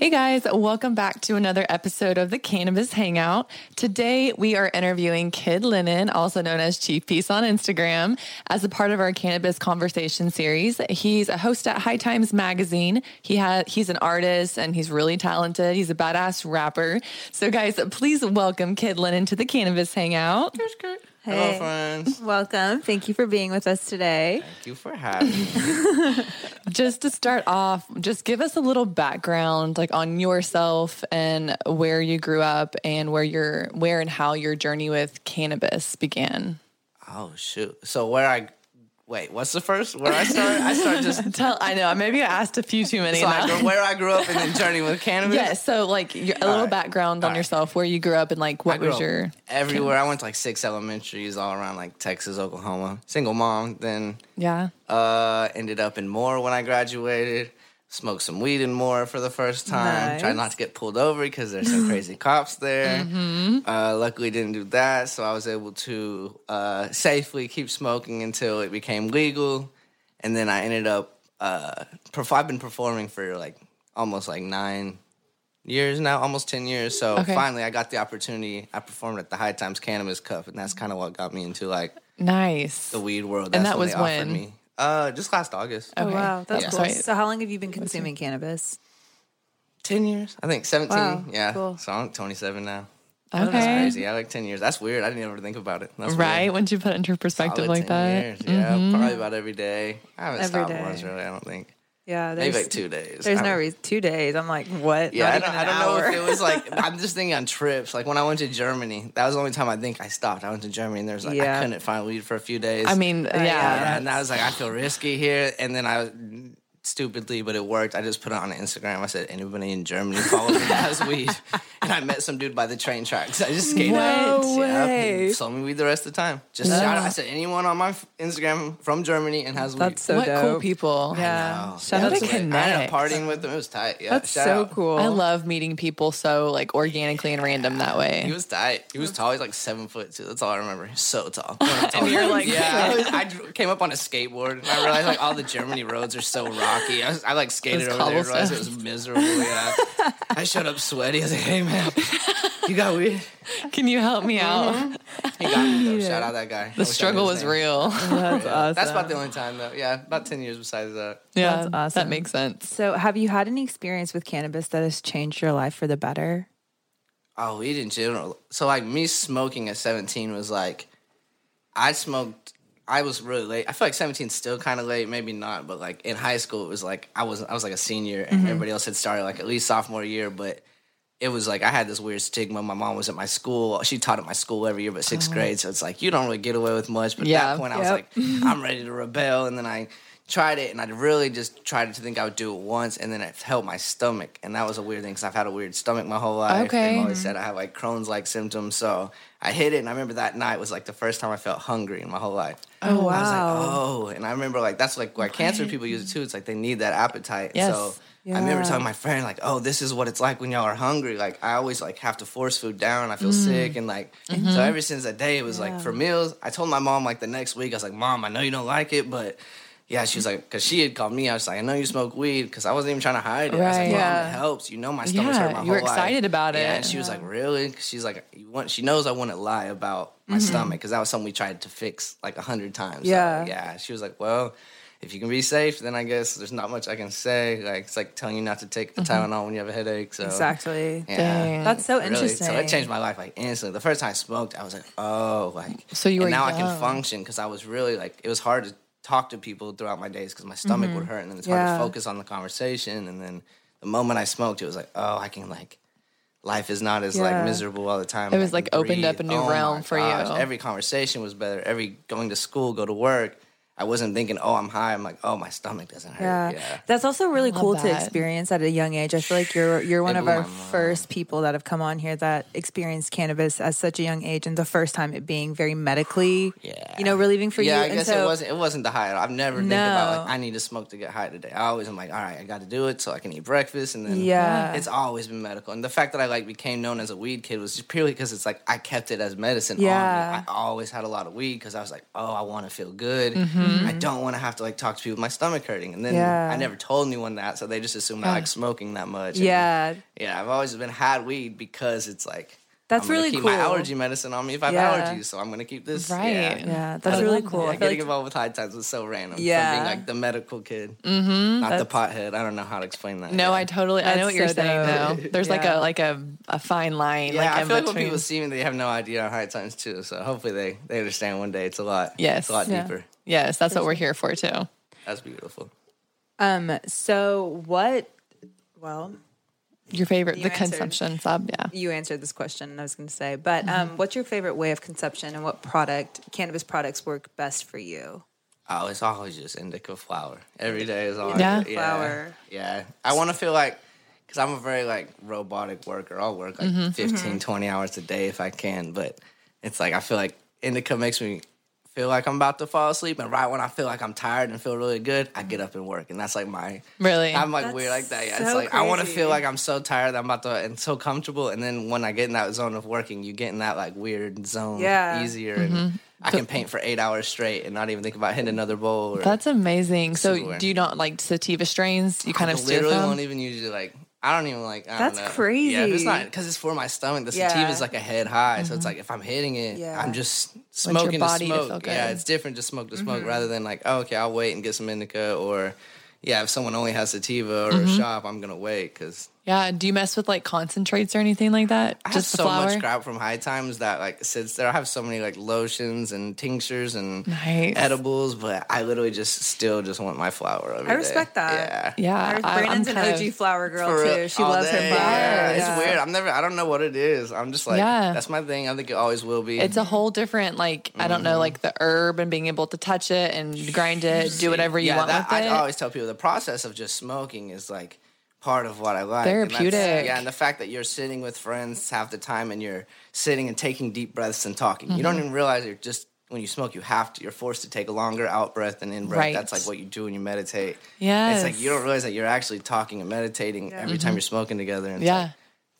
Hey guys, welcome back to another episode of the Cannabis Hangout. Today we are interviewing Kid Lennon, also known as Chief Peace on Instagram, as a part of our cannabis conversation series. He's a host at High Times Magazine. He had he's an artist and he's really talented. He's a badass rapper. So guys, please welcome Kid Lennon to the Cannabis Hangout. Hey. Hello, friends. Welcome. Thank you for being with us today. Thank you for having me. just to start off, just give us a little background like on yourself and where you grew up and where your where and how your journey with cannabis began. Oh shoot. So where I Wait, what's the first? Where I started? I started just tell. I know. Maybe I asked a few too many. So I, where I grew up and then journey with cannabis. Yeah. So like your, a little right. background on all yourself, where you grew up and like what was your everywhere. Cannabis. I went to like six elementaries all around like Texas, Oklahoma. Single mom. Then yeah. Uh, ended up in Moore when I graduated smoked some weed and Moore for the first time. Nice. Tried not to get pulled over because there's some crazy cops there. Mm-hmm. Uh, luckily, didn't do that, so I was able to uh, safely keep smoking until it became legal, and then I ended up. Uh, perf- I've been performing for like almost like nine years now, almost ten years. So okay. finally, I got the opportunity. I performed at the High Times Cannabis Cup, and that's kind of what got me into like nice the weed world. That's and that when was when. Me. Uh, just last August. Oh wow, that's yeah. cool. So how long have you been consuming cannabis? Ten years, I think. Seventeen. Wow, yeah. Cool. So I'm 27 now. Okay. That's crazy. I like 10 years. That's weird. I didn't ever think about it. That's right. Weird. Once you put it into perspective Solid like that. Years. Yeah. Mm-hmm. Probably about every day. I haven't every stopped day. once really, I don't think. Yeah, maybe like two days. There's no reason. Two days. I'm like, what? Yeah, Not I don't, I don't know if it was like. I'm just thinking on trips. Like when I went to Germany, that was the only time I think I stopped. I went to Germany and there's like yeah. I couldn't find weed for a few days. I mean, yeah, yeah, and I was like, I feel risky here. And then I stupidly, but it worked. I just put it on Instagram. I said, anybody in Germany follow me that has weed? And I met some dude by the train tracks. I just skated. No way. Yeah, sold me weed the rest of the time. Just shout out. I said, anyone on my Instagram from Germany and has weed. That's so what dope. cool people. Yeah. Shout out to Connect. I ended up partying with them. It was tight. Yeah. That's so out. cool. I love meeting people so like organically and random that way. He was tight. He was tall. He's like seven foot two. That's all I remember. He's so tall. and you're like, yeah. I, I, came up on a skateboard and I realized like all the Germany roads are so rocky. I, was, I like skated over there. Realized it was miserable. Yeah. I showed up sweaty. I was like, hey man, you got weed? Can you help me out? Mm-hmm. He got me though. Shout out that guy. The struggle was name. real. That's awesome. That's about the only time though. Yeah, about ten years besides that. Yeah, That's awesome. That makes sense. So, have you had any experience with cannabis that has changed your life for the better? Oh, weed in general. So, like me smoking at seventeen was like, I smoked I was really late. I feel like 17 still kind of late, maybe not, but like in high school, it was like I was I was like a senior, and mm-hmm. everybody else had started like at least sophomore year. But it was like I had this weird stigma. My mom was at my school; she taught at my school every year, but 6th oh. grade. So it's like you don't really get away with much. But yeah. at that point, yep. I was like, I'm ready to rebel, and then I tried it and I really just tried to think I would do it once and then it helped my stomach and that was a weird thing because I've had a weird stomach my whole life. Okay. And always said I have like Crohn's like symptoms. So I hit it and I remember that night was like the first time I felt hungry in my whole life. Oh wow. I was like, oh, and I remember like that's like why cancer people use it too. It's like they need that appetite. Yes. So yeah. I remember telling my friend like, "Oh, this is what it's like when y'all are hungry." Like I always like have to force food down. I feel mm. sick and like mm-hmm. so ever since that day it was yeah. like for meals. I told my mom like the next week I was like, "Mom, I know you don't like it, but yeah, she was like, because she had called me. I was like, I know you smoke weed, because I wasn't even trying to hide it. Right, I was like, yeah. it helps. You know, my stomach's yeah, hurt my you were excited life. about it. Yeah, and she was like, really? She's like, you want? She knows I wouldn't lie about my mm-hmm. stomach, because that was something we tried to fix like a hundred times. Yeah, so, yeah. She was like, well, if you can be safe, then I guess there's not much I can say. Like it's like telling you not to take a mm-hmm. Tylenol when you have a headache. So exactly. Yeah, Dang. that's so really, interesting. So it changed my life like instantly. The first time I smoked, I was like, oh, like. So you were now young. I can function because I was really like it was hard to talk to people throughout my days because my stomach mm-hmm. would hurt and then it's yeah. hard to focus on the conversation. And then the moment I smoked, it was like, oh, I can like life is not as yeah. like miserable all the time. It was like opened up a new oh realm for gosh. you. Every conversation was better. Every going to school, go to work. I wasn't thinking, oh, I'm high. I'm like, oh, my stomach doesn't hurt. Yeah. Yeah. That's also really love cool to experience at a young age. I feel like you're you're one It of our first people that have come on here that experienced cannabis at such a young age and the first time it being very medically Yeah. you know, relieving for yeah, you. Yeah, I and guess so, it wasn't. It wasn't the high. I've never think about like I need to smoke to get high today. I always am like, all right, I got to do it so I can eat breakfast, and then Yeah. it's always been medical. And the fact that I like became known as a weed kid was just purely because it's like I kept it as medicine. Yeah. on me. I always had a lot of weed because I was like, oh, I want to feel good. Mm-hmm. I don't want to have to like talk to people with my stomach hurting. And then Mm-hmm. Yeah. I never told anyone that, so they just assumed I like smoking that much. And, Yeah. yeah. I've always been had weed because it's like. That's I'm really keep cool. my allergy medicine on me if I have Yeah. allergies, so I'm gonna keep this. Right. Yeah. Yeah, that's I really cool. that. Yeah, getting like, involved with high times was so random. Yeah. From being like the medical kid, mm-hmm, not the pothead. I don't know how to explain that. No, yet. I totally. I know That's what you're so saying dope. though. There's like a like a, a fine line. Yeah, like I in feel like when people see me, they have no idea on high times too. So hopefully they they understand one day it's a lot. Yes. it's a lot Yeah. deeper. yes, that's what we're here for too. That's beautiful. um so what well, Your favorite, You the answered. consumption sub. Yeah. you answered this question I was going to say, but Mm-hmm. um what's your favorite way of consumption and what product cannabis products work best for you? Oh, it's always just indica flower. Every day is always Yeah. yeah. Flower. Yeah, I want to feel like because I'm a very like robotic worker. I'll work like Mm-hmm. 15, 20 hours a day if I can, but it's like I feel like indica makes me feel like I'm about to fall asleep, and right when I feel like I'm tired and feel really good, I get up and work, and that's like my Really? I'm like That's weird like that. Yeah, it's so like I want to feel like I'm so tired that I'm about to and so comfortable, and then when I get in that zone of working, you get in that like weird zone Yeah. easier, and mm-hmm. I can paint for eight hours straight and not even think about hitting another bowl. Or, That's amazing. So, do you not like sativa strains? You kind I of steer literally won't even usually like. I don't even like. I That's don't know. crazy. Yeah, it's not because it's for my stomach. The Yeah. sativa is like a head high, so it's mm-hmm. like if I'm hitting it, Yeah. I'm just smoking body to to smoke. good. Yeah, it's different to smoke to smoke mm-hmm. rather than like, oh, okay, I'll wait and get some indica or. Yeah, if someone only has sativa or a shop, I'm gonna wait because yeah. Do you mess with like concentrates or anything like that? I have Just the so flower. much crap from high times that like sits there. I have so many like lotions and tinctures and Nice. edibles, but I literally just still just want my flower every I respect day. that. Yeah. Yeah, I- Brandon's an OG of- flower girl For real, too. She loves day, her flower. Yeah, Yeah. it's weird. I'm never. I don't know what it is. I'm just like, Yeah. that's my thing. I think it always will be. It's a whole different, like I don't know, Mm-hmm. like the herb and being able to touch it and grind it, do whatever you yeah, want that, with I it. always tell people the process of just smoking is like part of what I like. And Therapeutic. yeah, and the fact that you're sitting with friends half the time and you're sitting and taking deep breaths and talking. You Mm-hmm. don't even realize you're just when you smoke, you have to. You're forced to take a longer out breath and in breath. Right. That's like what you do when you meditate. Yeah, It's like you don't realize that you're actually talking and meditating every time you're smoking together. And Yeah. like,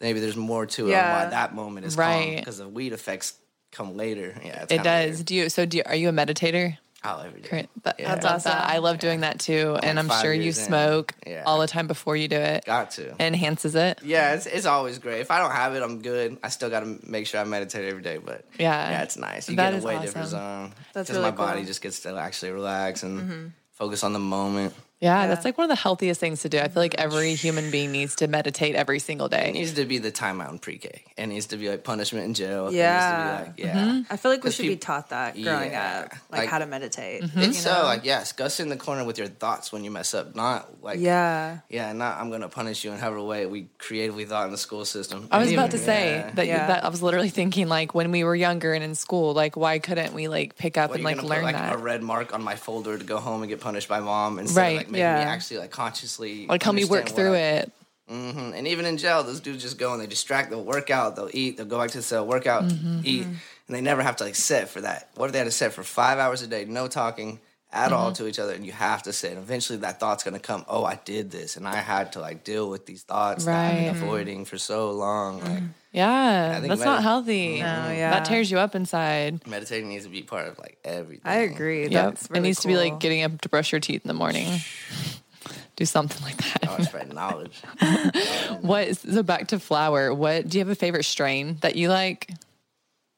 maybe there's more to it Yeah. why that moment is Right. because the weed effects come later. Yeah, it's it does. weird. do you? So do you, are you a meditator? Oh, every day. Great. But Yeah. I That's love that. awesome. I love doing that too, and I'm sure you in. smoke Yeah. all the time before you do it. Got to. Enhances it. Yeah, it's, it's always great. If I don't have it, I'm good. I still got to make sure I meditate every day. But Yeah. yeah, it's nice. You That get a way different zone. That's because really my body just gets to actually relax and Mm-hmm. focus on the moment. Yeah, Yeah. that's like one of the healthiest things to do. I feel like every human being needs to meditate every single day. It needs to be the timeout in pre-K. It needs to be like punishment in jail. Yeah. It needs to be like, yeah. I feel like we should be taught that growing Yeah. up, like, Like- how to meditate. Mm-hmm. you It's so like yes, go sit in the corner with your thoughts when you mess up. Not like yeah, yeah, not I'm gonna punish you in however way we creatively thought in the school system. I was And about to say yeah. that, Yeah. that I was literally thinking like when we were younger and in school, like why couldn't we like pick up What, and like learn put, like that? a red mark on my folder to go home and get punished by mom instead Right, like making yeah. me actually like consciously like help me work through I- it. Mhm. And even in jail, those dudes just go and they distract. They'll work out. They'll eat. They'll go back to the cell, work out, Mm-hmm, eat, and they never have to like sit for that. What if they had to sit for five hours a day, no talking at all Mm-hmm. to each other, and you have to sit. And eventually, that thought's gonna come. Oh, I did this, and I had to like deal with these thoughts that I've been avoiding for so long. Like Yeah, that's medi- not healthy. No, yeah. That tears you up inside. meditating needs to be part of like everything. I agree. Yep. That's it really needs to be like getting up to brush your teeth in the morning. Do something like that. Oh, spread knowledge. What is, so back to flower. What do you have a favorite strain that you like?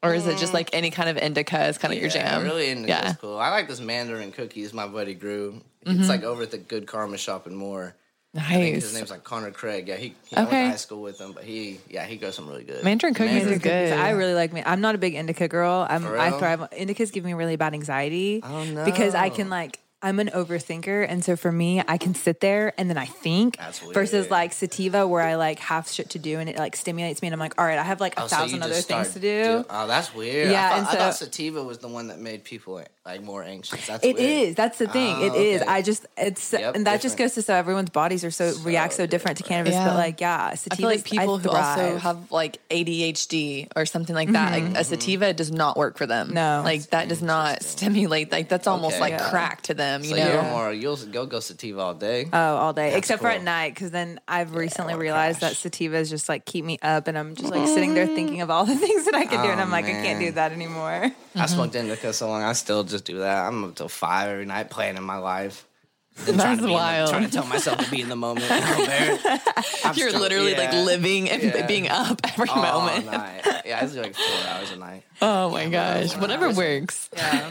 Or is it just like any kind of indica is kind of your Mm. Jam? Really into yeah. this cool. I like this Mandarin cookies my buddy grew. Mm-hmm. It's like over at the Good Karma shop in Moore. I think his name's like Connor Craig. Yeah, he, he I went to high school with him, but he yeah he goes some really good. Mandarin cookies Mandarin is good. I really like me. I'm not a big indica girl. I'm For I real? thrive. Indicas give me really bad anxiety. Oh, Because I can like I'm an overthinker, and so for me, I can sit there and then I think. That's Versus like sativa, where I like have shit to do and it like stimulates me, and I'm like, all right, I have like a Oh, so thousand other things to do. Oh, that's weird. Yeah, I thought, and I thought so- sativa was the one that made people like more anxious. That's It weird. is. That's the thing. Oh, it ah, is. okay. I just it's Yep, and that just goes to so everyone's bodies are so, react so different to cannabis. Yeah. But like yeah, sativa. I feel like people who also have like ADHD or something like that, like a mm-hmm. sativa does not work for them. No. like that does not stimulate. Like that's almost Okay. like Yeah. crack to them. You So know, you're more you'll go go sativa all day. Oh, all day, That's except for at night, because then I've recently oh I wanna realized that crash. sativas just like keep me up, and I'm just like sitting there thinking mm-hmm. of all the things that I could do, and Oh, I'm like, I can't do that anymore. I smoked mm-hmm. indica so long. I still just do that. I'm up till five every night planning my life. Then That's trying to be in the- wild. trying to tell myself to be in the moment. I'm there. You're still- literally like living and Yeah. being up every all moment. night. Yeah, I do like four hours a night. Oh my gosh, wow. whatever works. Yeah.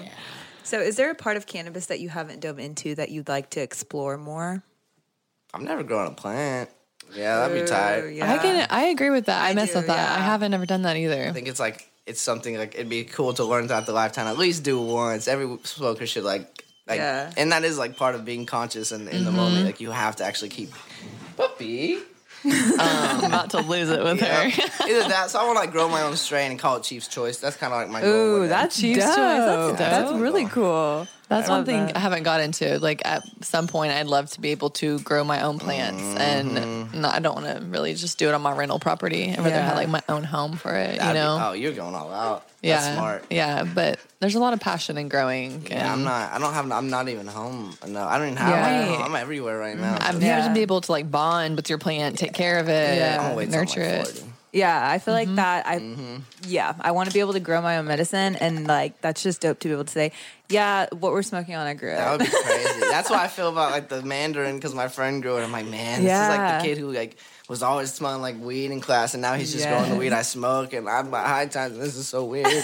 So, is there a part of cannabis that you haven't dove into that you'd like to explore more? I've never grown a plant. Yeah, that'd be tight. Ooh, yeah. I can. I agree with that. I, I mess do, with that. I haven't ever done that either. I think it's like it's something like it'd be cool to learn throughout the lifetime. At least do once. Every smoker should like, like, Yeah. and that is like part of being conscious and in the Mm-hmm. moment. Like you have to actually keep. Puppy. I'm about to lose it with Yeah. her. Either that, so I want to like grow my own strain and call it Chief's Choice. That's kind of like my goal. Ooh, with that's Chief's dope. choice. That's That's dope. really cool. That's one thing that. I haven't got into. Like at some point, I'd love to be able to grow my own plants, Mm-hmm. and no, I don't want to really just do it on my rental property. I'd rather Yeah. have like my own home for it. That'd you be- know? oh, you're going all out. yeah, That's smart. Yeah, but there's a lot of passion in growing. Yeah, I'm not. I don't have. I'm not even home. No, I don't even have. Yeah. home. I'm everywhere right now. I'm here Yeah. to be able to like bond with your plant, take care of it, Yeah. I'm gonna wait till I'm nurture it. 40. Yeah, I feel Mm-hmm. like that. I Mm-hmm. yeah, I want to be able to grow my own medicine, and like that's just dope to be able to say, yeah, what we're smoking on, I grew That would be crazy. That's why I feel about like the Mandarin because my friend grew it. I'm like, man, this is like Yeah. the kid who like was always smelling like weed in class, and now he's just Yes. growing the weed I smoke, and I'm at high times. This is so weird.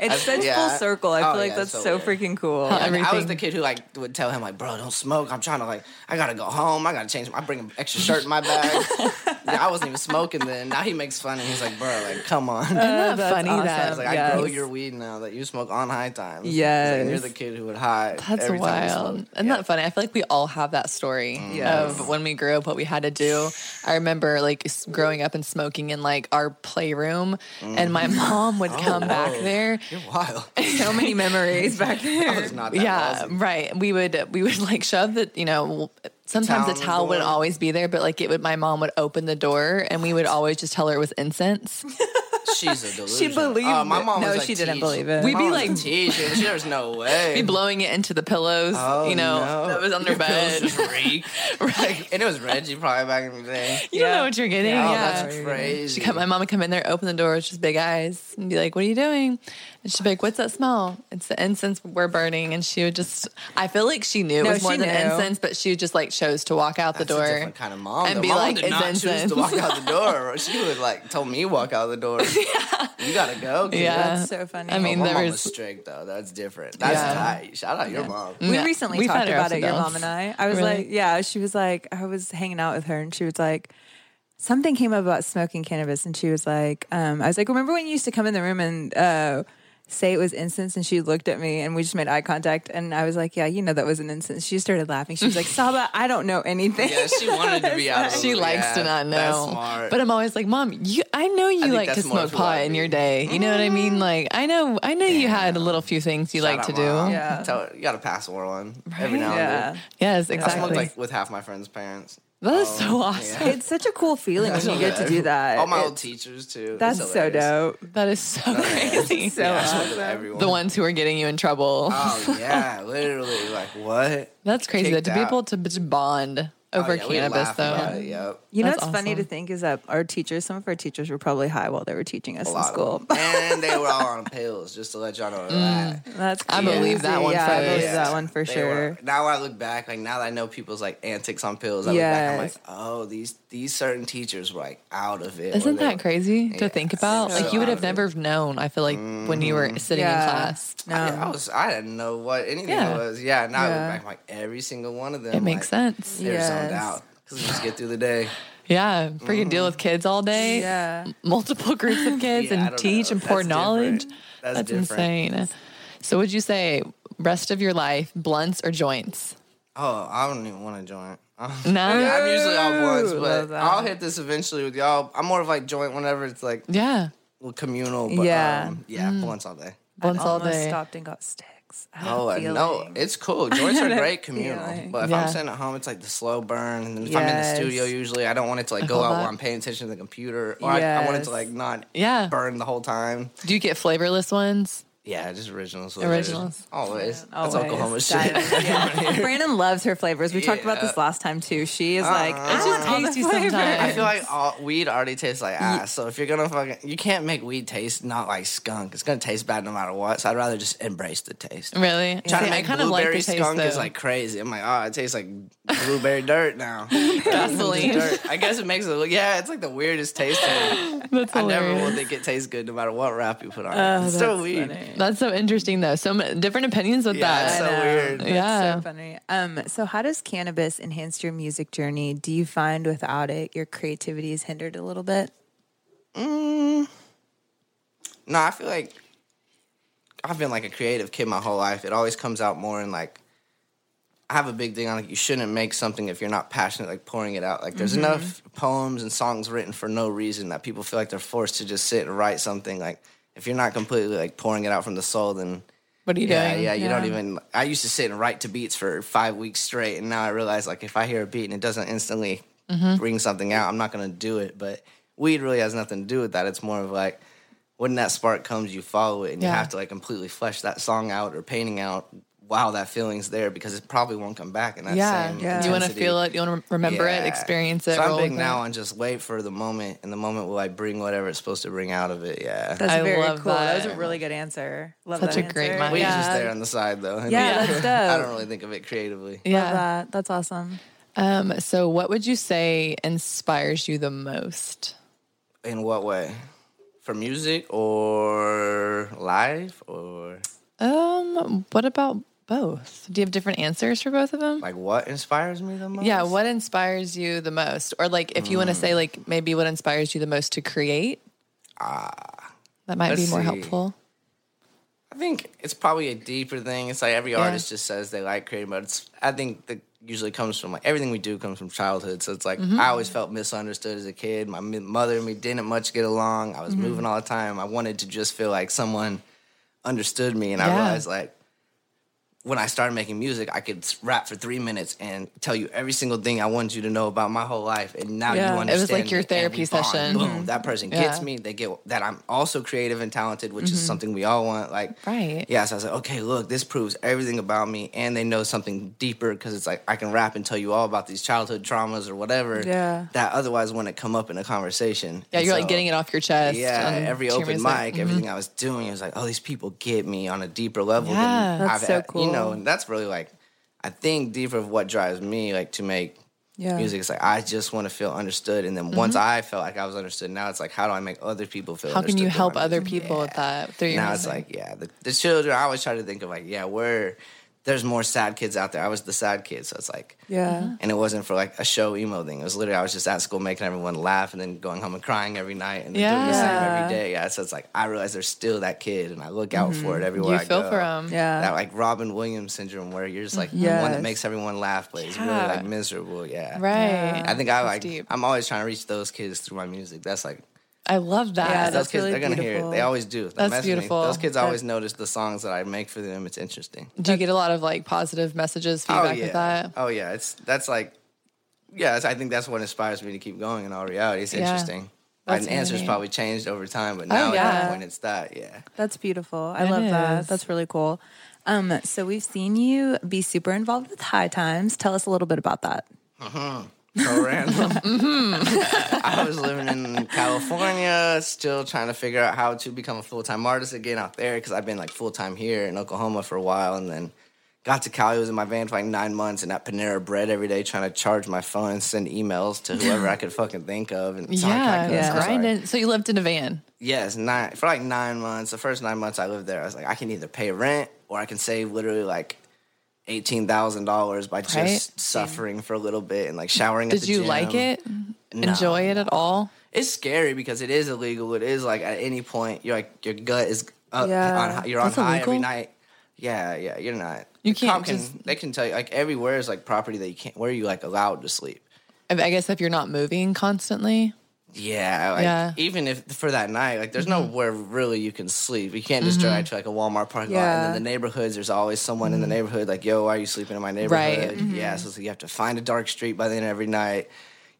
It's I- such yeah. full circle. I Oh, feel like yeah, that's so so, freaking cool. How Like, I was the kid who like would tell him like, bro, don't smoke. I'm trying to like, I gotta go home. I gotta change. I bring an extra shirt in my bag. Yeah, I wasn't even smoking then. Now he makes fun and he's like, bro, like, come on. Oh, Isn't that that's funny awesome. that It's like I grow your weed now that you smoke on high times. It's Yes. like, and you're the kid who would hide. That's every time you wild. smoke. Isn't Yeah. that funny? I feel like we all have that story mm. Yes. of when we grew up, what we had to do. I remember like growing up and smoking in like our playroom, and my mm. mom would come back whoa. there. You're wild. so many memories back there. was not that Yeah, ballsy. right. We would we would like shove the you know. Sometimes the towel the towel wouldn't always be there, but like it would. My mom would open the door, and we would always just tell her it was incense. She's a delusion. believed oh, my it. No, was like, she didn't "Teach." believe it. We'd be like- like, teach. There's no way. Be blowing it into the pillows, Oh, you know, no. that was under Your bed. pillows just reek. Like, and it was Reggie probably back in the day. You don't know what you're getting. Oh, Yeah, that's crazy. She come, my mom would come in there, open the door, with just big eyes, and be like, "What are you doing?" And she'd be like, "What's that smell?" It's the incense we're burning. And she would just, I feel like she knew it was more than knew. incense, but she just like chose to walk out That's the a door. different kind of mom. and though. be mom like, did "It's not choose incense." to walk out the door. She would like told me walk out the door. You gotta go. kid. Yeah. That's so funny. I mean, my there mom was- was strict though. That's different. That's Yeah. tight. Shout out your mom. we Yeah, recently we've talked about it, and your mom and I. I was Really? like, yeah, she was like, I was hanging out with her and she was like, something came up about smoking cannabis and she was like, um, I was like, remember when you used to come in the room and uh, say it was incense? And she looked at me and we just made eye contact and I was like, yeah, you know that was an incense. She started laughing. She was like, Saba, I don't know anything. Yeah, she wanted to be out. Of She likes Yeah, to not That's know. smart. But I'm always like, Mom, you I know you think like to smoke pot I in your day. You know what I mean? Mm-hmm. Like I know I know you had a little few things you like to out, do. Mom. Yeah. Tell you gotta pass war one every now and then. Yes, exactly. I exactly. smoked like with half my friends' parents. That is oh, so awesome. yeah. It's such a cool feeling when you get to do that. All my old It's- teachers too. It's That's so hilarious. dope. That is so crazy. So Yeah, I smoked with awesome. everyone. the ones who are getting you in trouble. Oh yeah, literally. Like what? That's crazy. kicked to be out. able to just bond over Oh, yeah, cannabis, though. about it, Yep. You know That's what's funny to think is that our teachers, some of our teachers were probably high while they were teaching us A in school. and they were all on pills. Just to let y'all know mm. that. That's I believe that one yeah, I believe Yeah. that one for They sure. were- now I look back, like now that I know people's like antics on pills, I look back, I'm like, oh, these these certain teachers were like out of it. or Isn't that were- crazy to think about? were Like you would have of it. never known. I feel like when you were mm. sitting Yeah. in class. No. I, I was I didn't know what anything Yeah. was. Yeah, now I Yeah. look back, I'm like every single one of them. It makes like, sense. They're zoned out because we just get through the day. Yeah, freaking deal with kids all day. Yeah. multiple groups of kids Yeah, and teach know. and pour That's knowledge. different. That's That's different. insane. So, would you say rest of your life blunts or joints? Oh, I don't even want a joint. No? Yeah, I'm usually all blunts, Ooh, but. I'll hit this eventually with y'all. I'm more of like joint whenever it's like Yeah, communal. But, Yeah. um, yeah, blunts all day. blunts all day. stopped and got stick. Relax. Oh a uh, no, it's cool. Joints are great communal, feeling. but if Yeah. I'm sitting at home, it's like the slow burn. And then if I'm in the studio, usually I don't want it to like go out that. while I'm paying attention to the computer, or I, I want it to like not Yeah. burn the whole time. Do you get flavorless ones? Yeah, just originals. Originals. always. That's Always. Oklahoma shit. Yeah. Brandon loves her flavors. We talked about this last time too. She is like, Uh-uh. I want just all the tasty sometimes. I feel like all, weed already tastes like ass. So if you're gonna fucking, you can't make weed taste not like skunk. It's gonna taste bad no matter what. So I'd rather just embrace the taste. Really? Trying See, to make kind of like blueberry the taste skunk is like crazy. I'm like, oh, it tastes like blueberry dirt now. gasoline. dirt. I guess it makes it. look- Yeah, it's like the weirdest taste. That's I never will think it tastes good no matter what wrap you put on it. Oh, it's so weird. funny. That's so interesting though. So many different opinions with Yeah, that. it's so weird. That's Yeah. so funny. Um, so how does cannabis enhance your music journey? Do you find without it your creativity is hindered a little bit? No, I feel like I've been like a creative kid my whole life. It always comes out more in like I have a big thing on like you shouldn't make something if you're not passionate, like pouring it out. Like there's Mm-hmm. enough poems and songs written for no reason that people feel like they're forced to just sit and write something. Like if you're not completely like pouring it out from the soul, then What are you yeah, doing? yeah, you don't even. I used to sit and write to beats for five weeks straight, and now I realize like if I hear a beat and it doesn't instantly Mm-hmm. bring something out, I'm not gonna do it. But weed really has nothing to do with that. It's more of like when that spark comes, you follow it, and you have to like completely flesh that song out or painting out while that feeling's there because it probably won't come back in that Yeah. same. Yeah. You want to feel it. You want to remember it, experience it. So I'm big now it. on just wait for the moment, and the moment will I bring whatever it's supposed to bring out of it. Yeah, That's I very love cool. That. was a really good answer. Love Such that a great mind. weed's Yeah. just there on the side though. Yeah, that's I don't really think of it creatively. Love Yeah. that. That's awesome. Um, so, what would you say inspires you the most? In what way? For music or live or Um, what about both? Do you have different answers for both of them? like what inspires me the most? Yeah, what inspires you the most? Or like if you want to Mm. say like maybe what inspires you the most to create? Ah. That might be more see. helpful. I think it's probably a deeper thing. It's like every artist just says they like creating, but it's I think that usually comes from like everything we do comes from childhood. So it's like Mm-hmm. I always felt misunderstood as a kid. My mother and me didn't much get along. I was Mm-hmm. moving all the time. I wanted to just feel like someone understood me, and I realized like when I started making music, I could rap for three minutes and tell you every single thing I wanted you to know about my whole life. And now Yeah. you understand. It was like your therapy session. Boom, that person gets Yeah. me. They get that I'm also creative and talented, which is mm-hmm. something we all want. Like, Right. Yeah, so I was like, okay, look, this proves everything about me, and they know something deeper because it's like I can rap and tell you all about these childhood traumas or whatever. Yeah. That otherwise wouldn't come up in a conversation. Yeah, And you're so- like getting it off your chest. yeah, every open mic, everything mm-hmm. I was doing, it was like, oh, these people get me on a deeper level. Yeah. than That's I've so had- You know, and that's really like, I think deeper of what drives me, like to make Yeah. music. It's like I just want to feel understood, and then once I felt like I was understood, now it's like, how do I make other people feel? Mm-hmm. How can you help other music? people with that through your now it's like yeah the, the children i always try to think of like yeah we're there's more sad kids out there i was the sad kid so it's like Yeah. Uh-huh. and it wasn't for like a show emo thing it was literally i was just at school making everyone laugh and then going home and crying every night and then doing the same every day yeah so it's like i realize there's still that kid and i look out for it mm-hmm. everywhere you i feel go for them. Yeah. that like Robin Williams syndrome, where you're just like the one that makes everyone laugh, but is really like miserable. Yeah, Right. I think I like. deep. I'm always trying to reach those kids through my music. That's like I love that. Yeah, those that's kids, really they're gonna hear it. They always do. They That's message me. beautiful. Those kids always notice the songs that I make for them. It's interesting. Do you get a lot of like positive messages, feedback oh yeah. with that? Oh yeah. It's that's like yeah. I think that's what inspires me to keep going. In all reality, it's Yeah. interesting. My That's answers probably changed over time, but now at yeah. that point, it's that. Yeah. That's beautiful. I It love is. that. That's really cool. Um, so we've seen you be super involved with High Times. Tell us a little bit about that. So random. Mm-hmm. I was living in California, still trying to figure out how to become a full time artist again out there because I've been like full time here in Oklahoma for a while, and then got to Cali. Was in my van for like nine months, and at Panera Bread every day, trying to charge my phone and send emails to whoever I could fucking think of. And so Yeah, yeah. so sorry. So you lived in a van. Yes, nine for like nine months. The first nine months I lived there, I was like, I can either pay rent or I can save literally like eighteen thousand dollars by just Right. suffering for a little bit and like showering. at Did the you gym. like it? No, Enjoy it at all? It's scary because it is illegal. It is like at any point you're like your gut is up, Yeah. on, you're on That's high every night. Yeah, yeah, you're not. You the can't can, just- They can tell you like everywhere is like property that you can't. Where are you like allowed to sleep? I guess if you're not moving constantly. Yeah, like, Yeah. Even if for that night, like there's mm-hmm. nowhere really you can sleep. You can't just drive mm-hmm. to like a Walmart parking lot. And Yeah. then the neighborhoods, there's always someone in the mm-hmm. neighborhood like, "Yo, why are you sleeping in my neighborhood?" Right. Yeah, so, it's like you have to find a dark street by the end of every night.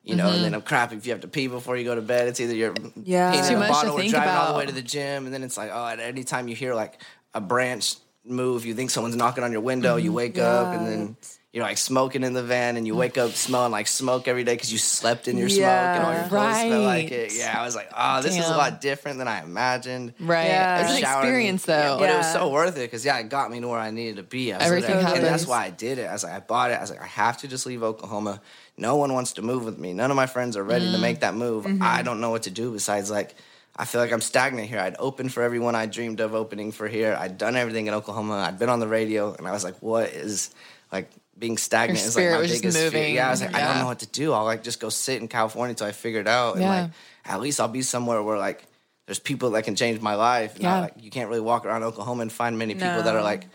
You know, and then I'm crap if you have to pee before you go to bed. It's either you're Yeah. peeing It's in too a much to bottle or driving all the way to the gym, and then it's like, oh, at any time you hear like a branch move, you think someone's knocking on your window. You wake up, and then you're like smoking in the van, and you wake up smelling like smoke every day because you slept in your smoke and all your Yeah. clothes smell like it. Yeah, I was like, oh, this is a lot different than I imagined. Right. Yeah. It's an Showered and- experience yeah, though. but it was so worth it because yeah, it got me to where I needed to be. I was Everything like, and that's why I did it. I was like, I bought it. I was like, I have to just leave Oklahoma. No one wants to move with me. None of my friends are ready Mm. to make that move. Mm-hmm. I don't know what to do besides like. I feel like I'm stagnant here. I'd opened for everyone I dreamed of opening for here. I'd done everything in Oklahoma. I'd been on the radio, and I was like, "What is like being stagnant?" Is like my biggest fear. Yeah, I was like, I don't know what to do. I'll like just go sit in California until I figure it out, and Yeah. like at least I'll be somewhere where like there's people that can change my life. Not, Yeah. like you can't really walk around Oklahoma and find many people that are like,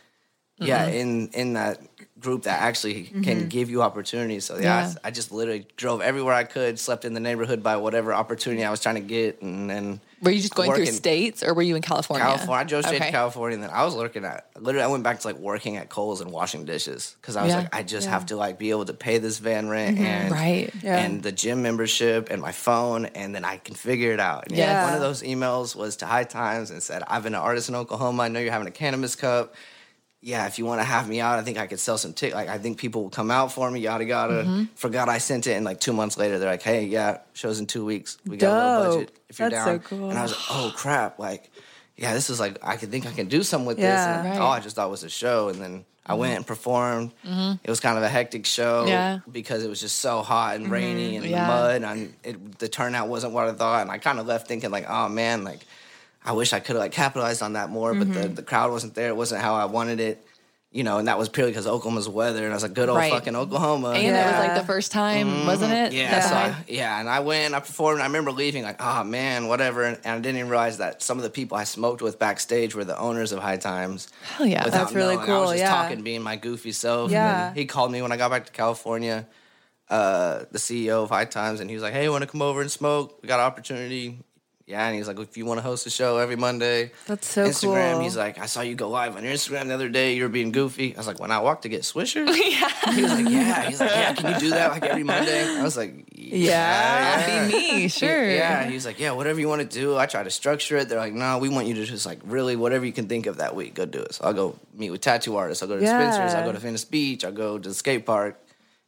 yeah, in in that group that actually can give you opportunities. So yeah, Mm-hmm. Yeah. I, I just literally drove everywhere I could, slept in the neighborhood by whatever opportunity I was trying to get, and then Were you just going through states or were you in California? California. I drove straight Okay. to California, and then I was looking at literally. I went back to like working at Kohl's and washing dishes because I was Yeah. like, I just have to like be able to pay this van rent mm-hmm. and Right. Yeah. and the gym membership and my phone, and then I can figure it out. And Yes. one of those emails was to High Times and said, "I've been an artist in Oklahoma. I know you're having a cannabis cup." Yeah, if you want to have me out, I think I could sell some tickets. Like, I think people will come out for me. Yada yada. Mm-hmm. Forgot I sent it, and like two months later, they're like, "Hey, yeah, shows in two weeks. We got a little budget if you're That's down." so cool. And I was like, "Oh crap!" Like, yeah, this is like I could think I can do something with this. Yeah. And Right. all I just thought it was a show, and then I mm-hmm. went and performed. Mm-hmm. It was kind of a hectic show Yeah. because it was just so hot and rainy mm-hmm. and Yeah. mud, and it, the turnout wasn't what I thought. And I kind of left thinking like, "Oh man, like I wish I could have like capitalized on that more." But the the crowd wasn't there. It wasn't how I wanted it. You know, and that was purely because Oklahoma's weather, and I was like, good old Right. fucking Oklahoma. And it was like the first time, wasn't it? Mm-hmm. Yeah, so I- I, yeah, and I went, I performed. I remember leaving like, oh man, whatever, and, and I didn't even realize that some of the people I smoked with backstage were the owners of High Times. Hell yeah. without That's really knowing. I was cool, just yeah. talking, being my goofy self. Yeah. then he called me when I got back to California. Uh, the CEO of High Times, and he was like, "Hey, want to come over and smoke? We got an opportunity." Yeah, and he's like, "If you want to host a show every Monday, That's so Instagram." cool. He's like, "I saw you go live on your Instagram the other day. You were being goofy." I was like, "When I walked to get Swisher." yeah. He was like, "Yeah." He's like, "Yeah, can you do that like every Monday?" I was like, "Yeah, That'd be me, sure. yeah, he's like, yeah, whatever you want to do. I try to structure it. They're like, no, we want you to just like really whatever you can think of that week, go do it. So I'll go meet with tattoo artists. I'll go to Yeah. Spencer's. I'll go to Venice Beach. I'll go to the skate park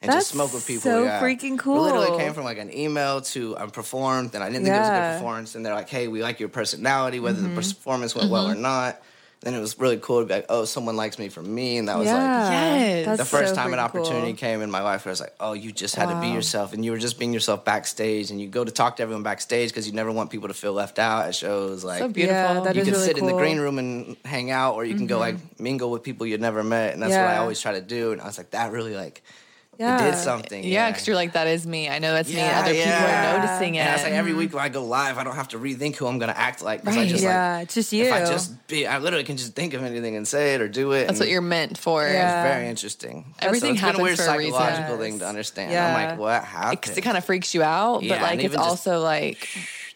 and That's just smoke with people. so yeah. freaking It literally came from like an email to I performed, and I didn't think it was a good performance. And they're like, hey, we like your personality, whether Mm-hmm. the performance went well or not. Then it was really cool to be like, oh, someone likes me for me, and that was like. Yes. That's the first so time an opportunity cool. came in my life where I was like, oh, you just had to be yourself and you were just being yourself backstage and you go to talk to everyone backstage because you never want people to feel left out at shows. Like, So beautiful. Yeah, that you is can really sit in the. Mm-hmm. green room and hang out or you can go like mingle with people you'd never met. And that's what I always try to do. And I was like, that really like, Yeah. it did something. Yeah, because you're like, that is me. I know that's me. Yeah, Other people are noticing it. And I was like, every week when I go live, I don't have to rethink who I'm going to act like. Because I Right. just yeah, like, it's just you. if I just be, I literally can just think of anything and say it or do it. that's what you're meant for. Yeah. it's very interesting. Everything so it's been happens a weird for a reason. psychological thing to understand. Yeah. I'm like, what happened? Because it kind of freaks you out, Yeah, but like it's also like,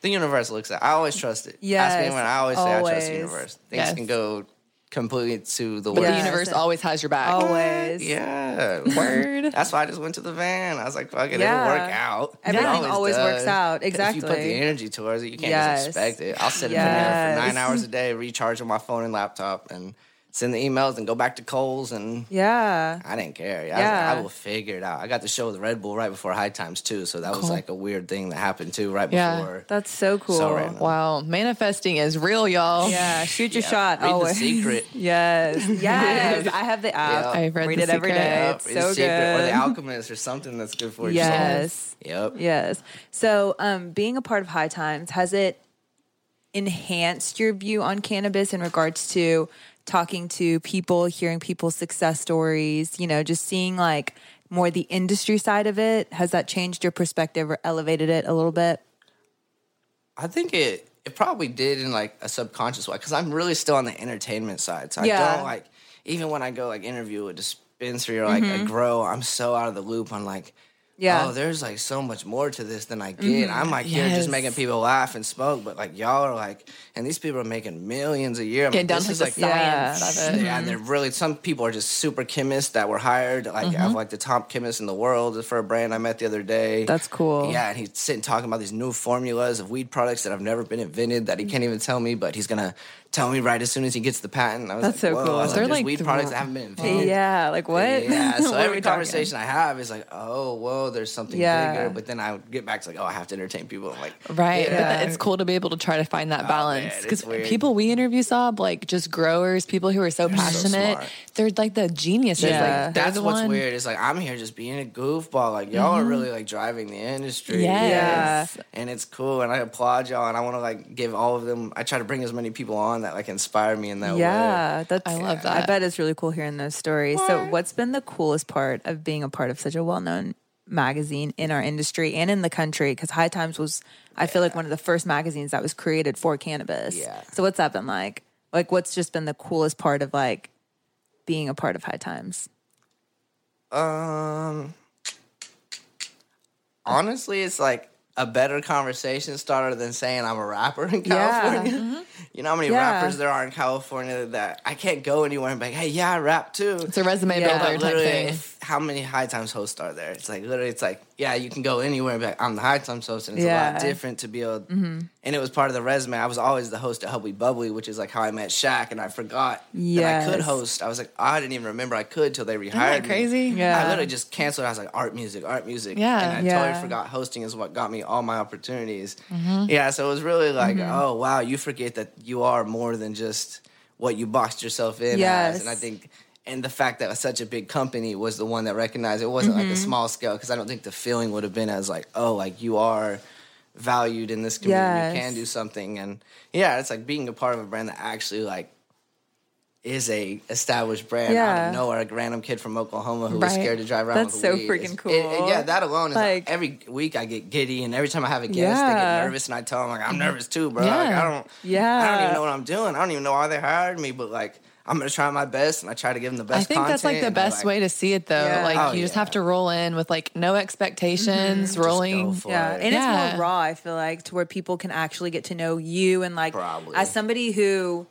the universe looks at. I always trust it. Yeah. Ask me anyone. I always say I trust the universe. Things Yes. can go completely to the but worst. the universe always has your back. always. Yeah. Word. That's why I just went to the van. I was like, fuck it, Yeah. it'll work out. It Everything always works out. Exactly. If you put the energy towards it, you can't Yes. just expect it. I'll sit in there for nine hours a day, recharging my phone and laptop, and send the emails and go back to Kohl's and Yeah. I didn't care. I, was Yeah. like, I will figure it out. I got the show with Red Bull right before High Times too, so that was like a weird thing that happened too right Yeah. before. That's so cool. So random. Wow. Manifesting is real, y'all. Yeah, shoot your Yeah. shot. Read The always. Secret. Yes, yes. I have the app. Yeah. I've read Read The it every day. Yep, It's Read The so Secret or. The Alchemist or something that's good for your Yes. soul. Yep. Yes. So, um, being a part of High Times, has it enhanced your view on cannabis in regards to talking to people, hearing people's success stories, you know, just seeing like more the industry side of it? Has that changed your perspective or elevated it a little bit? I think it it probably did in like a subconscious way because I'm really still on the entertainment side. So I don't like even when I go like interview a dispensary or like Mm-hmm. a grow, I'm so out of the loop on like Yeah. oh, there's like so much more to this than I get. I'm like here Yes. just making people laugh and smoke, but like y'all are like, and these people are making millions a year. I'm like, down this to is the like science Yeah. of it. yeah, and they're mm-hmm. really some people are just super chemists that were hired, like Mm-hmm. of like the top chemists in the world for a brand I met the other day. That's cool. Yeah, and he's sitting talking about these new formulas of weed products that have never been invented that he mm. can't even tell me, but he's gonna tell me right as soon as he gets the patent. I was That's like, so Whoa. cool. Was They're like, like weed products that haven't been invented. Yeah, like what? Yeah, so What every we talking? conversation I have is like, oh, whoa, there's something Yeah. bigger. But then I would get back to like, oh, I have to entertain people. I'm like, Right. But Yeah. it's cool to be able to try to find that oh, balance. Because people we interview, Sob, like just growers, people who are so passionate, smart. they're like the geniuses. Yeah. Like, That's what's one- weird. It's like I'm here just being a goofball. Like y'all are really mm-hmm. like driving the industry. Yes. and it's cool. And I applaud y'all. And I want to like give all of them. I try to bring as many people on that like inspired me in that way. Yeah, that's. I love that. I bet it's really cool hearing those stories. So, what's been the coolest part of being a part of such a well-known magazine in our industry and in the country? Because High Times was, I feel like, one of the first magazines that was created for cannabis. Yeah. So, what's that been like? Like, what's just been the coolest part of like being a part of High Times? Um, honestly, it's like a better conversation starter than saying I'm a rapper in Yeah. California. Mm-hmm. You know how many Yeah. rappers there are in California that I can't go anywhere and be like, hey, yeah, I rap too. It's a resume Yeah. builder type literally, thing. how many high times hosts are there? It's like literally, it's like yeah, you can go anywhere and be like, I'm the high time host, and it's a Yeah. Mm-hmm. lot different to be able. And it was part of the resume. I was always the host at Hubby Bubbly, which is like how I met Shaq, and I forgot that I could host. I was like, I didn't even remember I could till they rehired that me. crazy? Yeah. I literally just canceled. I was like, art music, art music. Yeah. and I Yeah. totally forgot hosting is what got me all my opportunities. Mm-hmm. Yeah, so it was really like, oh wow, you forget that you are more than just what you boxed yourself in Yes. as, and I think. And the fact that such a big company was the one that recognized it wasn't like a mm-hmm. small scale because I don't think the feeling would have been as like oh like you are valued in this community Yes. you can do something and yeah it's like being a part of a brand that actually like is a established brand out Yeah. of nowhere a random kid from Oklahoma who was scared to drive around That's with so weed. freaking It's- it- cool. yeah that alone is like, Like- every week I get giddy and every time I have a guest they get nervous and I tell them like I'm nervous too bro like, I don't yeah, I don't even know what I'm doing I don't even know why they hired me but like I'm gonna try my best and I try to give them the best I think that's like the best like, way to see it though. Yeah. Like Oh, you just yeah. have to roll in with like no expectations, rolling. go for Yeah, it. and Yeah. it's more raw. I feel like to where people can actually get to know you and like Probably. as somebody who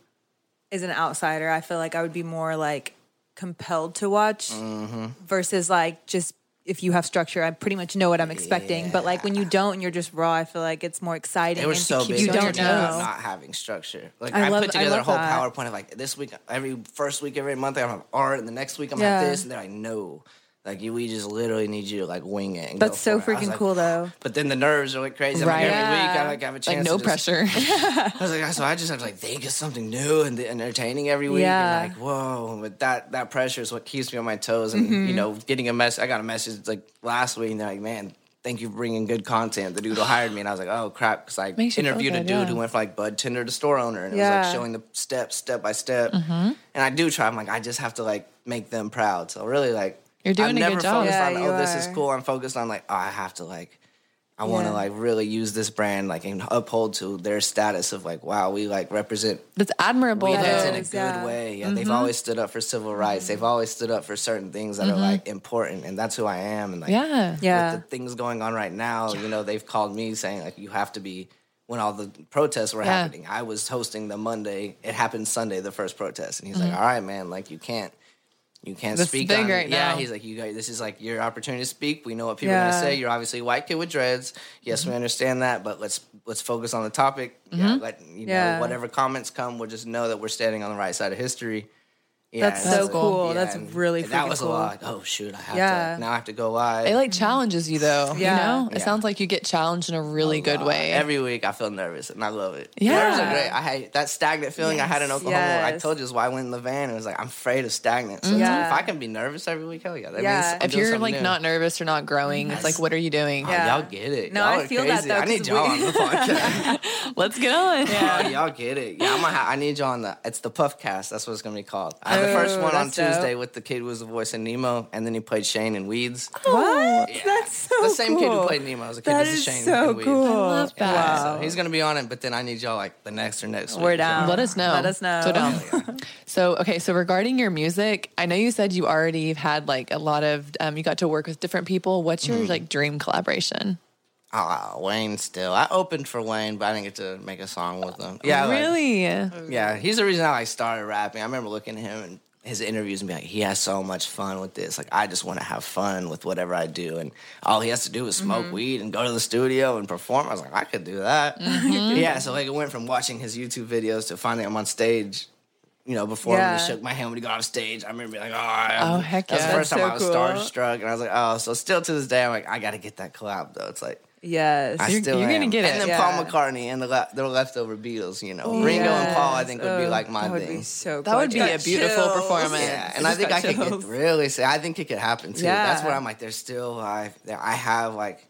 is an outsider, I feel like I would be more like compelled to watch Mm-hmm. versus like just if you have structure, I pretty much know what I'm expecting. But like when you don't and you're just raw, I feel like it's more exciting. And to so big. you don't know. not having structure. Like I I, love- put together a whole that. PowerPoint of like this week, every first week, every month, I'm have art, and the next week I'm Yeah. gonna this, and they're like, no, like you, we just literally need you to like wing it. And That's so. Freaking like- cool though. But then the nerves are like crazy. I'm Right. Like every week, I like have a chance. Like no just- pressure. I was like, so I just have to like think of something new and entertaining every week. Yeah. And like, whoa, but that that pressure is what keeps me on my toes. And Mm-hmm. you know, getting a mess. I got a message like last week, and they're like, man. Thank you for bringing good content. The dude who hired me, and I was like, "Oh crap!" Because I Makes interviewed a dude yeah. who went from like bud tender to store owner, and it was like showing the steps, step by step. Mm-hmm. And I do try. I'm like, I just have to like make them proud. So really, like, You're doing I'm a good never job. focused Yeah, on, you oh, this is are. cool. I'm focused on like, oh, I have to like, I want to Yeah. like really use this brand like and uphold to their status of like, wow, we like represent That's admirable weedheads though. in a good yeah. way. Yeah, they've mm-hmm. always stood up for civil rights. Mm-hmm. They've always stood up for certain things that are mm-hmm. like important, and that's who I am. And like, Yeah. Yeah. with the things going on right now, you know, they've called me saying like you have to be. When all the protests were Yeah. happening, I was hosting the Monday. It happened Sunday, the first protest, and he's like, "All right, man, like you can't." You can't This speak on right Yeah, now. he's like, you guys, this is like your opportunity to speak. We know what people are gonna say. You're obviously a white kid with dreads. Yes, we mm-hmm. understand that, but let's let's focus on the topic. Yeah, mm-hmm. let you Yeah. know whatever comments come, we'll just know that we're standing on the right side of history. Yeah, That's and so like- cool. That's and really that was cool. a lot. Oh shoot, I have Yeah. to now I have to go live. It like challenges you though. Yeah. You know? It Yeah. sounds like you get challenged in a really good Uh, way. Every week I feel nervous and I love it. Yeah. Nerves are great. I had that stagnant feeling I had in Oklahoma. where I told you is why I went in the van. It was like I'm afraid of stagnant. So Yeah. if I can be nervous every week, hell yeah. That Yeah. means I'm if you're like new. not nervous or not growing, it's like what are you doing? Oh, Yeah. y'all get it. No, y'all I are feel that, crazy. though, I need 'cause y'all on the podcast. Let's get on. Oh, y'all get it. Yeah, I'm gonna I need y'all on the. It's the Puffcast. That's what it's gonna be called. I the first one on that's dope. Tuesday with the kid who was the voice of Nemo, and then he played Shane in Weeds. What? Yeah. That's so the same kid who cool. played Nemo was a kid That who's is Shane so in Weeds. cool. I love that. Yeah, Wow. so he's gonna be on it, but then I need y'all like the next or next. We're week. down. Let us know. Let us know. So down. So okay, so regarding your music, I know you said you already had like a lot of um, you got to work with different people. What's your Mm-hmm. like dream collaboration? Ah, Wayne still. I opened for Wayne, but I didn't get to make a song with him. Yeah, like- really? yeah, he's the reason I like started rapping. I remember looking at him and his interviews and be like, he has so much fun with this. Like, I just want to have fun with whatever I do, and all he has to do is smoke Mm-hmm. weed and go to the studio and perform. I was like, I could do that. Mm-hmm. Yeah, so like it went from watching his YouTube videos to finally I'm on stage. You know, before when Yeah. he shook my hand when he got off stage, I remember being like, "Oh, Oh, heck That's yeah. the first That's time I was so cool. starstruck, and I was like, "Oh." So still to this day, I'm like, I got to get that collab though. It's like Yes. I You're- still you're gonna am. get And it. then Yeah. Paul McCartney and the le- the leftover Beatles. You know, Ringo and Paul, I think would be Oh, like my that would thing. be so That would be a beautiful chills. performance. Yeah, and I I think got I could get really say I think it could happen too. Yeah. That's where I'm like, there's still I I have like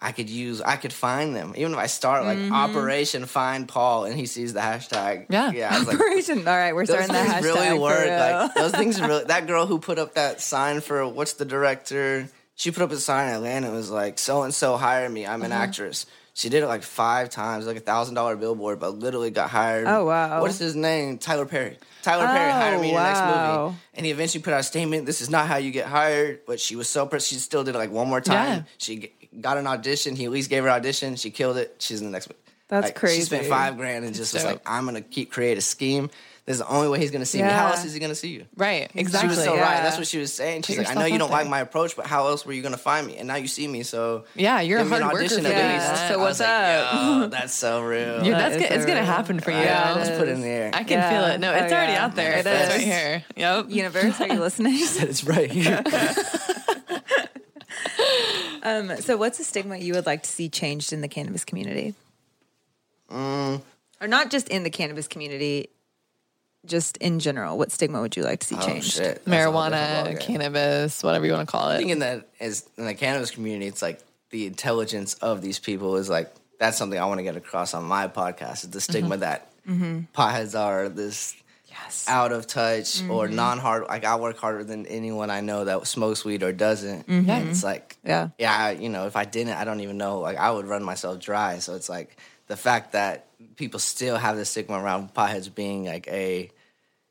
I could use I could find them even if I start like mm-hmm. Operation Find Paul and he sees the hashtag. Yeah. yeah. I was like, Operation. All right, we're those starting that things hashtag really for work. real. Like those things really. That girl who put up that sign for what's the director? She put up a sign in Atlanta. It was like so and so hired me. I'm an Uh-huh. actress. She did it like five times, like a thousand dollar billboard, but literally got hired. Oh, wow. What is his name? Tyler Perry. Tyler Perry hired me in the next movie, and he eventually put out a statement. This is not how you get hired. But she was so pissed. She still did it like one more time. Yeah. She got an audition. He at least gave her audition. She killed it. She's in the next one. That's Like, She spent five grand and just was dope. like, I'm gonna keep create a scheme. This is the only way he's gonna see me. How else is he gonna see you? Right. Exactly. She Exactly. was so yeah. right. That's what she was saying. She's Put like, I know you don't like my approach, but how else were you gonna find me? And now you see me, so Yeah, you're a give me an hard worker audition for at that. least. So what's was like, up? Yo, that's so real. You're- That that's is good. It's so gonna real. happen for you. Yeah, it let's put it in the air. I can Yeah. feel it. No, Oh, it's already yeah. out there. It It's right here. Yep. Universe, are you listening? it's right here. um, so, what's a stigma you would like to see changed in the cannabis community? Mm. Or not just in the cannabis community, just in general. What stigma would you like to see Oh, changed? shit. That's a whole different Marijuana, cannabis, whatever you want to call I it. think in the as in the cannabis community, it's like the intelligence of these people is like that's something I want to get across on my podcast. Is the stigma mm-hmm. that mm-hmm. potheads are this Yes. out of touch mm-hmm. or non hard. Like I work harder than anyone I know that smokes weed or doesn't. And it's like Yeah. yeah, I- you know, if I didn't, I don't even know. Like I would run myself dry. So it's like the fact that people still have this stigma around potheads being like a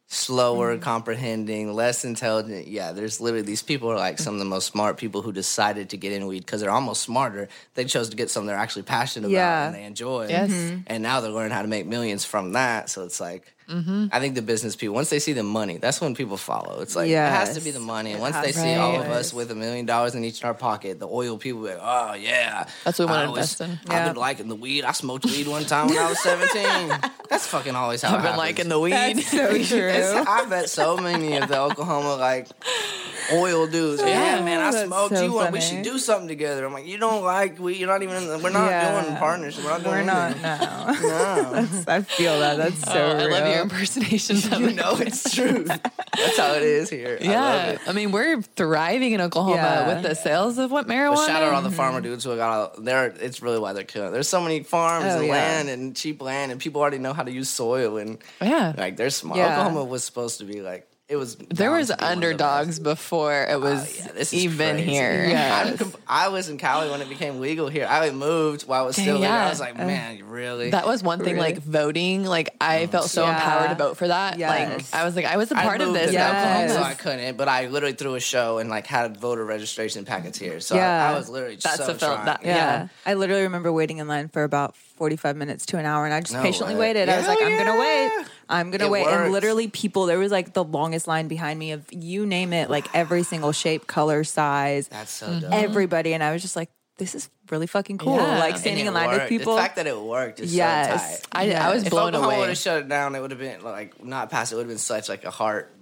slower mm-hmm. comprehending, less intelligent. Yeah, there's literally these people are like some of the most smart people who decided to get in weed because they're almost smarter. They chose to get something they're actually passionate Yeah. about and they enjoy. Yes. Mm-hmm. And now they're learning how to make millions from that. So it's like Mm-hmm. I think the business people, once they see the money, that's when people follow. It's like it has to be the money. And once they to see all of us with a million dollars in each in our pocket, the oil people be like, oh yeah. That's what we wanna I always- invest in. I've been liking the weed. I smoked weed one time when I was 17. that's fucking always how I've been happens. liking the weed. That's so It's- true. I bet so many of the Oklahoma like oil dudes. Yeah, man, I smoked so you one. We should do something together. I'm like, you don't like we. You're not even. We're not Yeah. doing partnership. We're not doing. We're not. No. No. I feel that. That's so Oh, I love real. Your impersonations you know it's true. That's how it is here. I love Yeah, it. I, mean we're thriving in Oklahoma Yeah. with the sales of what marijuana. But shout out all the farmer dudes who got there. It's really why they're killing. There's so many farms Oh, and yeah. land and cheap land, and people already know how to use soil and yeah, like they're smart. Yeah. Oklahoma was supposed to be like it was. there was to be one of the underdogs before it ah, was Oh, yeah, even crazy. here. Yeah. I'm comp- I was in Cali when it became legal here. I moved while I was still there. Yeah. I was like, uh, man, really? That was one thing, Really? like voting. Like I uh-huh. felt so Yeah. empowered to vote for that. Yes. Like I was like, I was a part of moved this. in in Yes. Oklahoma, so I couldn't. But I literally threw a show and like had voter registration packets here. So Yeah. I, I was literally That's so a felt- that- Yeah. Yeah. I literally remember waiting in line for about 45 minutes to an hour and I just No patiently way. waited. I was like, I'm going to wait. I'm going to It wait. works. And literally people, there was like the longest line behind me of you name it, like every single shape, color, size, That's so dope. everybody. And I was just like, this is really fucking cool. Yeah. Like standing in it line with people. The fact that it worked is yes. so tight. I, Yes. I was If blown Oklahoma would away. have shut it down, it would have been like not passed. It would have been such like a heart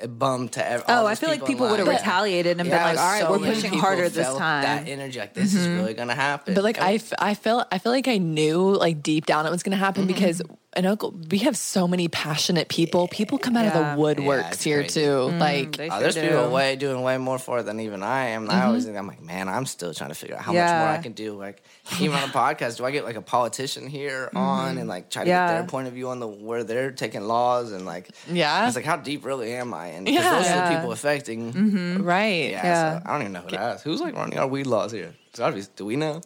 a bum to ev- Oh, all I these feel like people would have retaliated and Yeah, been like, all right, so we're pushing people harder this felt time. That energy, like this is really gonna happen. But like And I, f- I felt I feel like I knew like deep down it was going to happen Mm-hmm. because in Oklahoma, we have so many passionate people. People come out Yeah. of the woodworks Yeah, here crazy. too. like, They Oh, sure there's do. people way doing way more for it than even I am. I Mm-hmm. always think I'm like, man, I'm still trying to figure out how much more I can do. Like even on a podcast, do I get like a politician here on and like try to Yeah. get their point of view on the where they're taking laws and like Yeah. it's like, how deep really am I? And Yeah. those are the people affecting. right? Yeah, Yeah. So I don't even know who to ask. Who's like running our weed laws here? It's obvious. Do we know?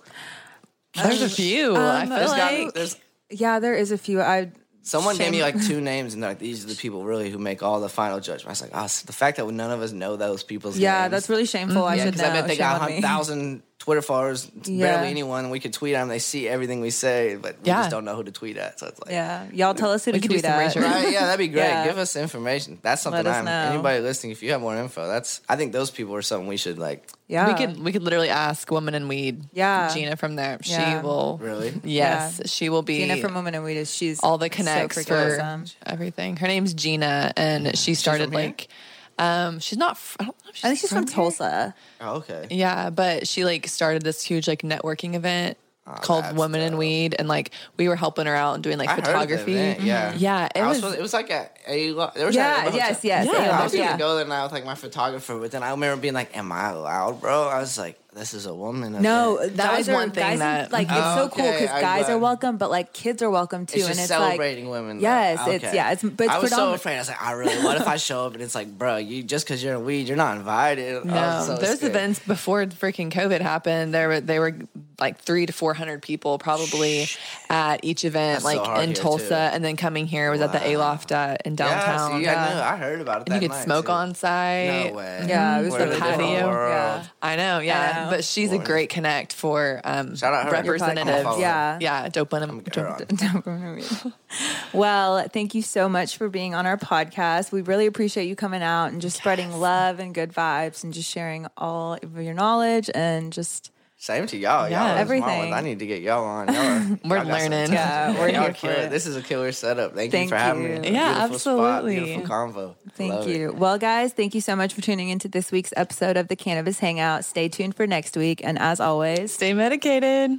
There's a few. I Um, feel There's got like. there's Yeah, there is a few. I Someone gave me like two names, and they're like, these are the people really who make all the final judgment. I was like, oh, the fact that none of us know those people's names yeah, names. that's really shameful. I mm-hmm. yeah, should because know. I bet they Shame got a thousand Twitter followers, Yeah. barely anyone, we could tweet at them. They see everything we say, but we Yeah. just don't know who to tweet at. So it's like, Yeah, y'all tell us who to We could do tweet some at. research. Right, yeah, that'd be great. Yeah. Give us information. That's something us I'm. know. Anybody listening, if you have more info, that's. I think those people are something we should like. Yeah, We could we could literally ask Woman in Weed. Yeah. Gina from there. She will Really? Yes, she will be Gina from Woman and Weed is she's all the so connects freaking for awesome. everything. Her name's Gina, and she started like. here? Like. Um, she's not. f- I don't know. If she's I think she's from here. Tulsa. Oh, okay. Yeah, but she like started this huge like networking event called that's Women in dope. Weed, and like we were helping her out and doing like I heard of the photography. event, yeah. yeah, it I was was. it was like a, a there was Yeah, a, a yes, hotel- yes, Yeah. yeah, I was gonna yeah. go there now with like my photographer, but then I remember being like, "Am I allowed, bro?" I was like, "This is a woman." No, event." That was are, one thing guys that- are, like it's Oh, so cool because guys got are welcome, but like kids are welcome too, It's and just it's celebrating like women. though. Yes, it's- yeah, it's- but it's I was so afraid. I was like, I really. What if I show up and it's like, bro, you just because you're in weed, you're not invited. No, was so those scared. events before freaking COVID happened, there were they were like three to four hundred people probably at each event, That's like hard in Tulsa, too. and then coming here was at the Aloft uh, in downtown. Yeah, see, I knew. I heard about it. and you could night, smoke too. on site. No way. Yeah, it was We're the patio. Yeah. I know, yeah, I know. but she's a great connect for um, Shout out her. representatives. Your podcast. Yeah. yeah, dope one. On. well, thank you so much for being on our podcast. We really appreciate you coming out and just spreading love and good vibes and just sharing all of your knowledge and just Same to y'all. Yeah, y'all everything. Ones. I need to get y'all on. Y'all are, We're y'all learning. Yeah, we're y'all here for it. it. This is a killer setup. Thank, Thank you for having you. me. Yeah, Beautiful Spot, absolutely. beautiful convo. Thank Love it. you. Well, guys, thank you so much for tuning into this week's episode of the Cannabis Hangout. Stay tuned for next week. And as always, Stay medicated.